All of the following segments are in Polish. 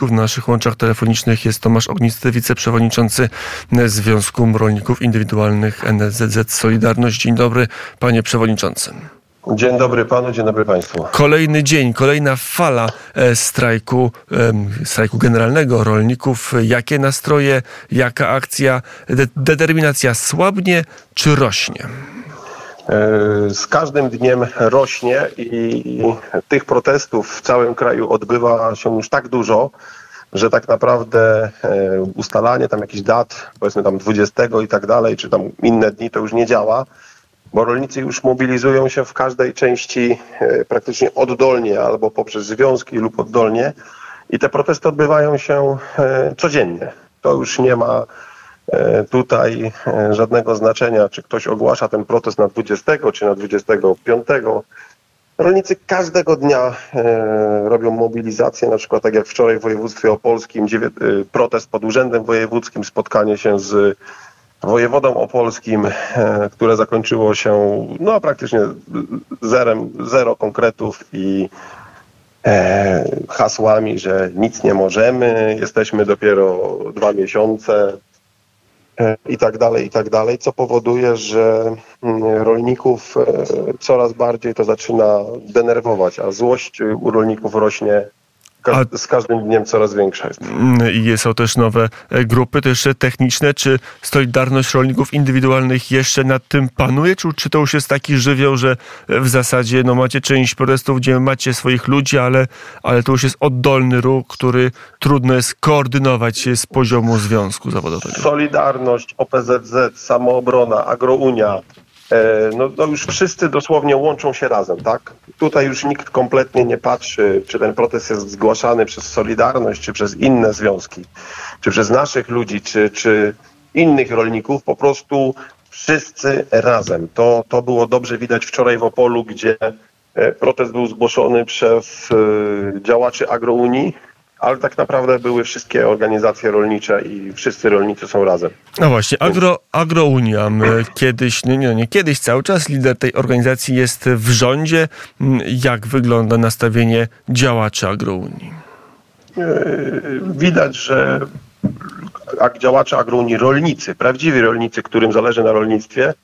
rolników. Na naszych łączach telefonicznych jest Tomasz Ognisty, wiceprzewodniczący Związku Rolników Indywidualnych NZZ Solidarność. Dzień dobry, panie przewodniczący. Dzień dobry panu, dzień dobry państwu. Kolejny dzień, kolejna fala e, strajku, strajku generalnego rolników. Jakie nastroje, jaka akcja, de determinacja słabnie czy rośnie? E, z każdym dniem rośnie i tych protestów w całym kraju odbywa się już tak dużo, że tak naprawdę e, ustalanie tam jakichś dat, powiedzmy tam 20 i tak dalej, czy tam inne dni, to już nie działa bo rolnicy już mobilizują się w każdej części e, praktycznie oddolnie albo poprzez związki lub oddolnie i te protesty odbywają się codziennie. To już nie ma tutaj żadnego znaczenia, czy ktoś ogłasza ten protest na 20 czy na 25. Rolnicy każdego dnia robią mobilizację, na przykład tak jak wczoraj w województwie opolskim, protest pod urzędem wojewódzkim, spotkanie się z wojewodą opolskim, e, które zakończyło się no, praktycznie zerem, zero konkretów i e, hasłami, że nic nie możemy, jesteśmy dopiero dwa miesiące e, i tak dalej, i tak dalej, co powoduje, że mm, rolników e, coraz bardziej to zaczyna denerwować, a złość u rolników rośnie a... z każdym dniem coraz większa jest. Mm, I są też nowe e, grupy, też techniczne. Czy Solidarność Rolników Indywidualnych jeszcze nad tym panuje? Czy, czy to już jest taki żywioł, że w zasadzie no, macie część protestów, gdzie macie swoich ludzi, ale, ale to już jest oddolny ruch, który trudno jest koordynować z poziomu związku zawodowego? Solidarność, OPZZ, Samoobrona, Agrounia, E, no, no już wszyscy dosłownie łączą się razem, tak? Tutaj już nikt kompletnie nie patrzy, czy ten protest jest zgłaszany przez Solidarność, czy przez inne związki, czy przez naszych ludzi, czy, czy innych rolników, po prostu wszyscy razem. To, to było dobrze widać wczoraj w Opolu, gdzie e, protest był zgłoszony przez e, działaczy Agrounii, ale tak naprawdę były wszystkie organizacje rolnicze i wszyscy rolnicy są razem. No właśnie, Agro, Agrounia kiedyś, nie, nie, nie kiedyś, cały czas lider tej organizacji jest w rządzie. Jak wygląda nastawienie działaczy Agrounii? E, widać, że działacze Agrounii, rolnicy, prawdziwi rolnicy, którym zależy na rolnictwie,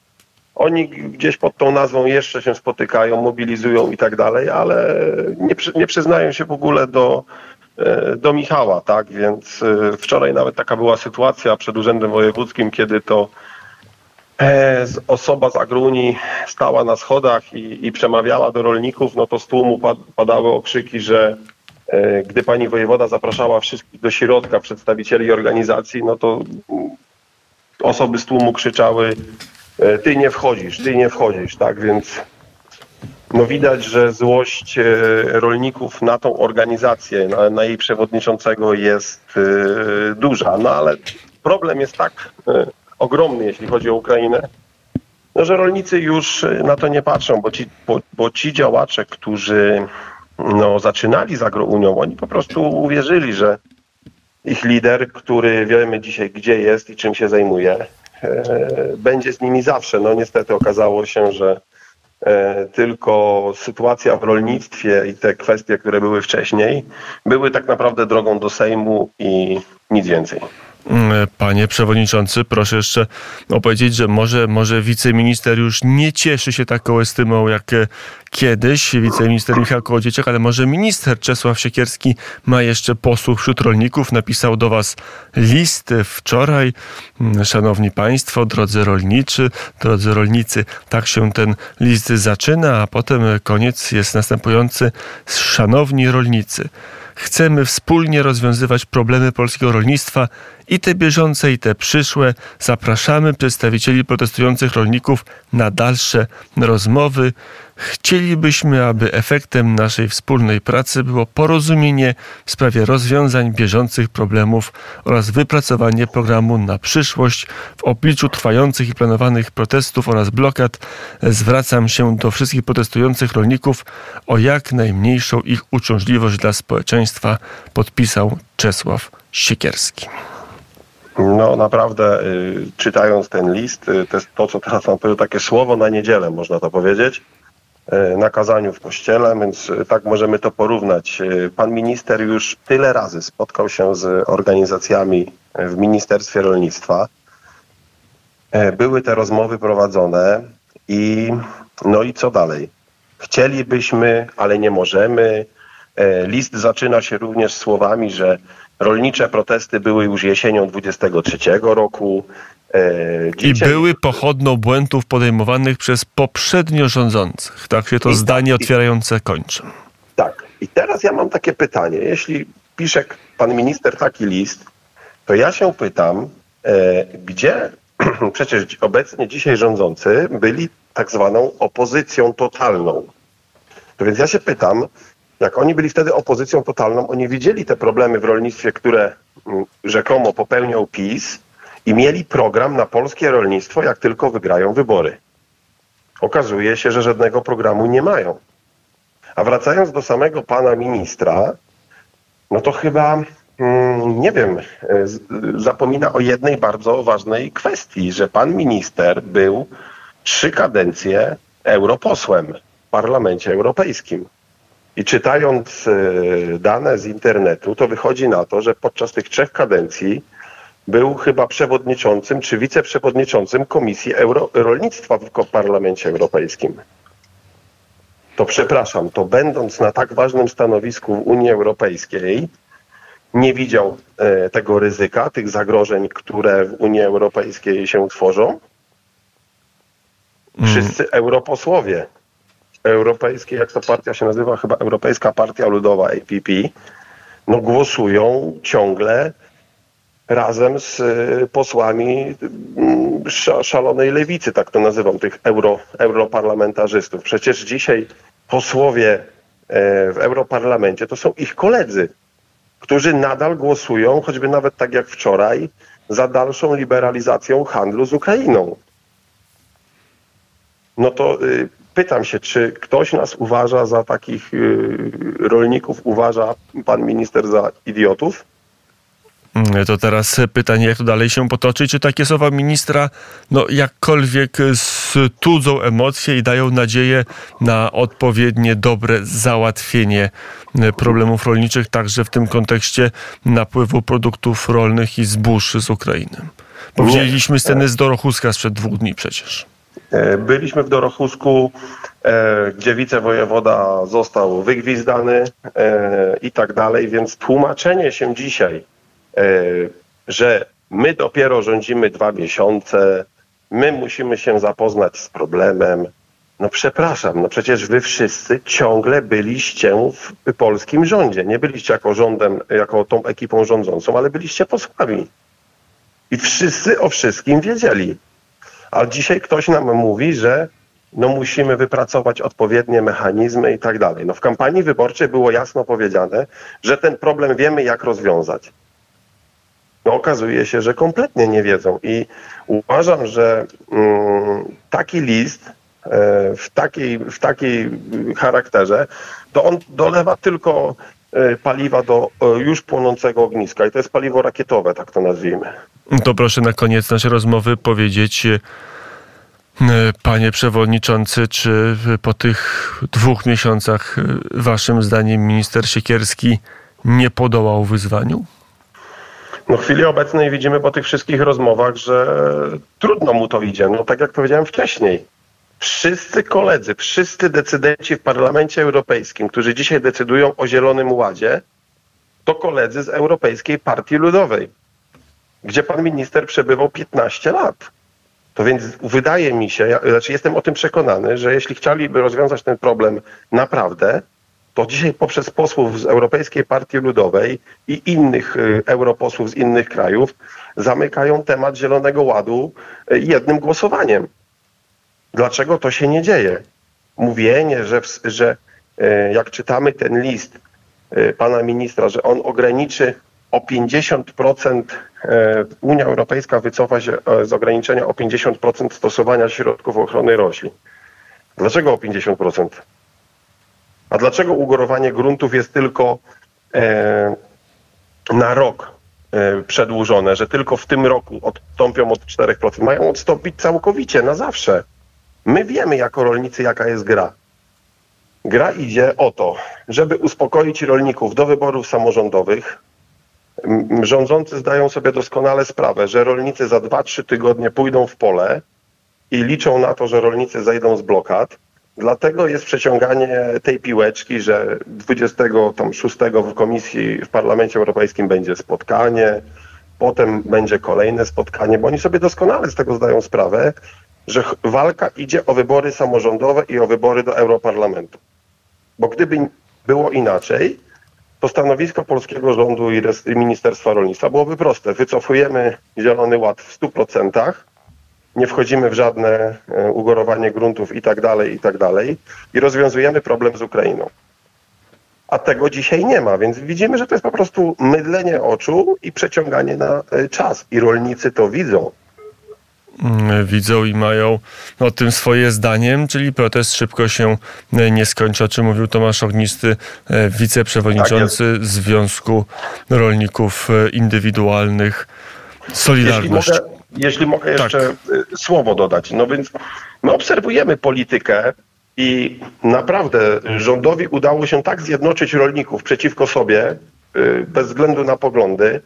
oni gdzieś pod tą nazwą jeszcze się spotykają, mobilizują i tak dalej, ale nie, nie przyznają się w ogóle do E, do Michała, tak? Więc e, wczoraj nawet taka była sytuacja przed Urzędem Wojewódzkim, kiedy to e, osoba z Agrunii stała na schodach i, i przemawiała do rolników, no to z tłumu padały okrzyki, że gdy pani wojewoda zapraszała wszystkich do środka, przedstawicieli organizacji, no to osoby z tłumu krzyczały ty nie wchodzisz, ty nie wchodzisz, tak? Więc no widać, że złość e, rolników na tą organizację, na, na jej przewodniczącego jest e, duża. No ale problem jest tak e, ogromny, jeśli chodzi o Ukrainę, no, że rolnicy już na to nie patrzą, bo ci, bo, bo ci działacze, którzy no, zaczynali z Agrounią, oni po prostu uwierzyli, że ich lider, który wiemy dzisiaj gdzie jest i czym się zajmuje, będzie z nimi zawsze. No niestety okazało się, że tylko sytuacja w rolnictwie i te kwestie, które były wcześniej, były tak naprawdę drogą do Sejmu i nic więcej. Mm, panie przewodniczący, proszę jeszcze opowiedzieć, że może, może wiceminister już nie cieszy się taką estymą jak e, kiedyś, wiceminister Michał Kołodzieciak, ale może minister Czesław Siekierski ma jeszcze posłuch wśród rolników. Napisał do was list wczoraj. Mm, szanowni Państwo, drodzy rolniczy, drodzy rolnicy, tak się ten list zaczyna, a potem koniec jest następujący. Szanowni rolnicy, Chcemy wspólnie rozwiązywać problemy polskiego rolnictwa i te bieżące, i te przyszłe. Zapraszamy przedstawicieli protestujących rolników na dalsze rozmowy. Chcielibyśmy, aby efektem naszej wspólnej pracy było porozumienie w sprawie rozwiązań bieżących problemów oraz wypracowanie programu na przyszłość. W obliczu trwających i planowanych protestów oraz blokad zwracam się do wszystkich protestujących rolników o jak najmniejszą ich uciążliwość dla społeczeństwa, podpisał Czesław Siekierski. No naprawdę, y, czytając ten list, y, to to, co teraz mam powiedzieć, takie słowo na niedzielę, można to powiedzieć. E, na kazaniu w kościele, więc e, tak możemy to porównać. E, Pan minister już tyle razy spotkał się z organizacjami w Ministerstwie Rolnictwa. Były te rozmowy prowadzone i no i co dalej? Chcielibyśmy, ale nie możemy. List zaczyna się również słowami, że rolnicze protesty były już jesienią 23 roku. E, I dzisiaj- były pochodną błędów podejmowanych przez poprzednio rządzących. Tak się to I- zdanie i- otwierające kończy. Tak. I teraz ja mam takie pytanie. Jeśli pisze pan minister taki list, to ja się pytam, e, gdzie przecież obecnie dzisiaj rządzący byli tak zwaną opozycją totalną. To więc ja się pytam, jak oni byli wtedy opozycją totalną, oni widzieli te problemy w rolnictwie, które mm, rzekomo popełniał PiS i mieli program na polskie rolnictwo, jak tylko wygrają wybory. Okazuje się, że żadnego programu nie mają. A wracając do samego pana ministra, no to chyba, mm, nie wiem, e, zapomina o jednej bardzo ważnej kwestii, że pan minister był trzy kadencje europosłem w Parlamencie Europejskim. I czytając e, dane z internetu, to wychodzi na to, że podczas tych trzech kadencji był chyba przewodniczącym czy wiceprzewodniczącym Komisji Euro Rolnictwa w Parlamencie Europejskim. To przepraszam, to będąc na tak ważnym stanowisku w Unii Europejskiej, nie widział e, tego ryzyka, tych zagrożeń, które w Unii Europejskiej się tworzą. Wszyscy europosłowie europejskie, jak to partia się nazywa, chyba Europejska Partia Ludowa APP, no głosują ciągle razem z e, posłami mm, sza- szalonej lewicy, tak to nazywam, tych euro, europarlamentarzystów. Przecież dzisiaj posłowie e, w europarlamencie to są ich koledzy, którzy nadal głosują, choćby nawet tak jak wczoraj, za dalszą liberalizacją handlu z Ukrainą. No to y, pytam się, czy ktoś nas uważa za takich y, rolników, uważa pan minister za idiotów? Mm, To teraz pytanie, jak to dalej się potoczy. Czy takie słowa ministra no, jakkolwiek studzą emocje i dają nadzieję na odpowiednie, dobre załatwienie e, problemów rolniczych, także w tym kontekście napływu produktów rolnych i zbóż z Ukrainy? Bo widzieliśmy sceny z Dorochuska sprzed dwóch dni przecież. E, Byliśmy w Dorochusku, e, gdzie wicewojewoda został wygwizdany e, i tak dalej, więc tłumaczenie się dzisiaj, że my dopiero rządzimy dwa miesiące, my musimy się zapoznać z problemem. No przepraszam, no przecież wy wszyscy ciągle byliście w polskim rządzie. Nie byliście jako rządem, jako tą ekipą rządzącą, ale byliście posłami. I wszyscy o wszystkim wiedzieli. A dzisiaj ktoś nam mówi, że no musimy wypracować odpowiednie mechanizmy i tak dalej. No w kampanii wyborczej było jasno powiedziane, że ten problem wiemy jak rozwiązać. No okazuje się, że kompletnie nie wiedzą i uważam, że mm, taki list e, w takiej, w takiej charakterze, to on dolewa tylko e, paliwa do e, już płonącego ogniska i to jest paliwo rakietowe, tak to nazwijmy. To proszę na koniec naszej rozmowy powiedzieć, e, panie przewodniczący, czy po tych dwóch miesiącach e, waszym zdaniem minister Siekierski nie podołał wyzwaniu? No w chwili obecnej widzimy po tych wszystkich rozmowach, że trudno mu to idzie. No tak jak powiedziałem wcześniej. Wszyscy koledzy, wszyscy decydenci w Parlamencie Europejskim, którzy dzisiaj decydują o Zielonym Ładzie, to koledzy z Europejskiej Partii Ludowej, gdzie pan minister przebywał 15 lat. To więc wydaje mi się, ja, znaczy jestem o tym przekonany, że jeśli chcieliby rozwiązać ten problem naprawdę, to dzisiaj poprzez posłów z Europejskiej Partii Ludowej i innych y, europosłów z innych krajów zamykają temat Zielonego Ładu y, jednym głosowaniem. Dlaczego to się nie dzieje? Mówienie, że, że y, jak czytamy ten list y, pana ministra, że on ograniczy o 50%, e, Unia Europejska wycofa się e, z ograniczenia o 50% stosowania środków ochrony roślin. Dlaczego o 50%? A dlaczego ugorowanie gruntów jest tylko e, na rok e, przedłużone, że tylko w tym roku odstąpią od 4%? Mają odstąpić całkowicie, na zawsze. My wiemy jako rolnicy, jaka jest gra. Gra idzie o to, żeby uspokoić rolników do wyborów samorządowych. Rządzący zdają sobie doskonale sprawę, że rolnicy za 2-3 tygodnie pójdą w pole i liczą na to, że rolnicy zejdą z blokad. Dlatego jest przeciąganie tej piłeczki, że 26 w komisji w Parlamencie Europejskim będzie spotkanie, potem będzie kolejne spotkanie, bo oni sobie doskonale z tego zdają sprawę, że walka idzie o wybory samorządowe i o wybory do Europarlamentu. Bo gdyby było inaczej, to stanowisko polskiego rządu i Ministerstwa Rolnictwa byłoby proste. Wycofujemy Zielony Ład w 100%, nie wchodzimy w żadne e, ugorowanie gruntów i tak dalej, i tak dalej i rozwiązujemy problem z Ukrainą. A tego dzisiaj nie ma, więc widzimy, że to jest po prostu mydlenie oczu i przeciąganie na e, czas. I rolnicy to widzą. Mm, widzą i mają o tym swoje zdaniem, czyli protest szybko się e, nie skończy, o czym mówił Tomasz Ognisty, e, wiceprzewodniczący Związku Rolników e, Indywidualnych Jeśli Solidarność. mogę, jeśli mogę jeszcze Tak. słowo dodać. No więc my obserwujemy politykę i naprawdę rządowi udało się tak zjednoczyć rolników przeciwko sobie, bez względu na poglądy,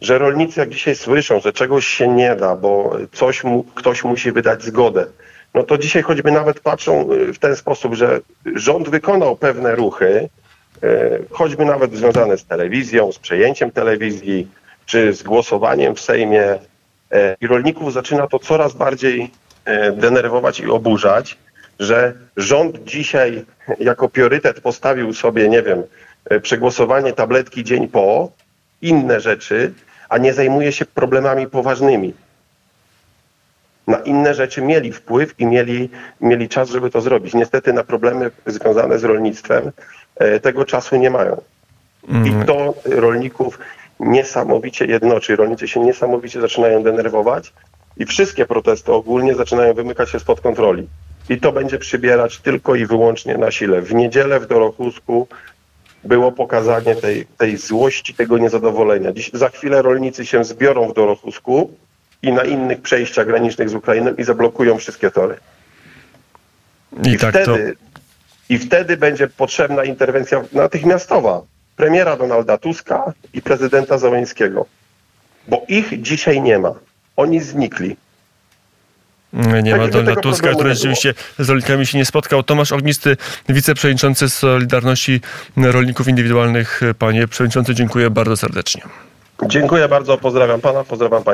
że rolnicy jak dzisiaj słyszą, że czegoś się nie da, bo coś mu, ktoś musi wydać zgodę, no to dzisiaj choćby nawet patrzą y, w ten sposób, że rząd wykonał pewne ruchy, y, choćby nawet związane z telewizją, z przejęciem telewizji, czy z głosowaniem w Sejmie e, i rolników zaczyna to coraz bardziej denerwować i oburzać, że rząd dzisiaj jako priorytet postawił sobie, nie wiem, przegłosowanie tabletki dzień po, inne rzeczy, a nie zajmuje się problemami poważnymi. Na inne rzeczy mieli wpływ i mieli, mieli czas, żeby to zrobić. Niestety na problemy związane z rolnictwem e, tego czasu nie mają. I to rolników niesamowicie jednoczy. Rolnicy się niesamowicie zaczynają denerwować i wszystkie protesty ogólnie zaczynają wymykać się spod kontroli. I to będzie przybierać tylko i wyłącznie na sile. W niedzielę w Dorochusku było pokazanie tej, tej złości, tego niezadowolenia. Dziś, za chwilę rolnicy się zbiorą w Dorochusku i na innych przejściach granicznych z Ukrainą i zablokują wszystkie tory. I, tak to. wtedy, I wtedy będzie potrzebna interwencja natychmiastowa premiera Donalda Tuska i prezydenta Załęckiego. Bo ich dzisiaj nie ma. Oni znikli. Nie ma Tak, Donalda tego Tuska, który rzeczywiście z rolnikami się nie spotkał. Tomasz Ognisty, wiceprzewodniczący Solidarności Rolników Indywidualnych. Panie przewodniczący, dziękuję bardzo serdecznie. Dziękuję bardzo, pozdrawiam pana, pozdrawiam państwa.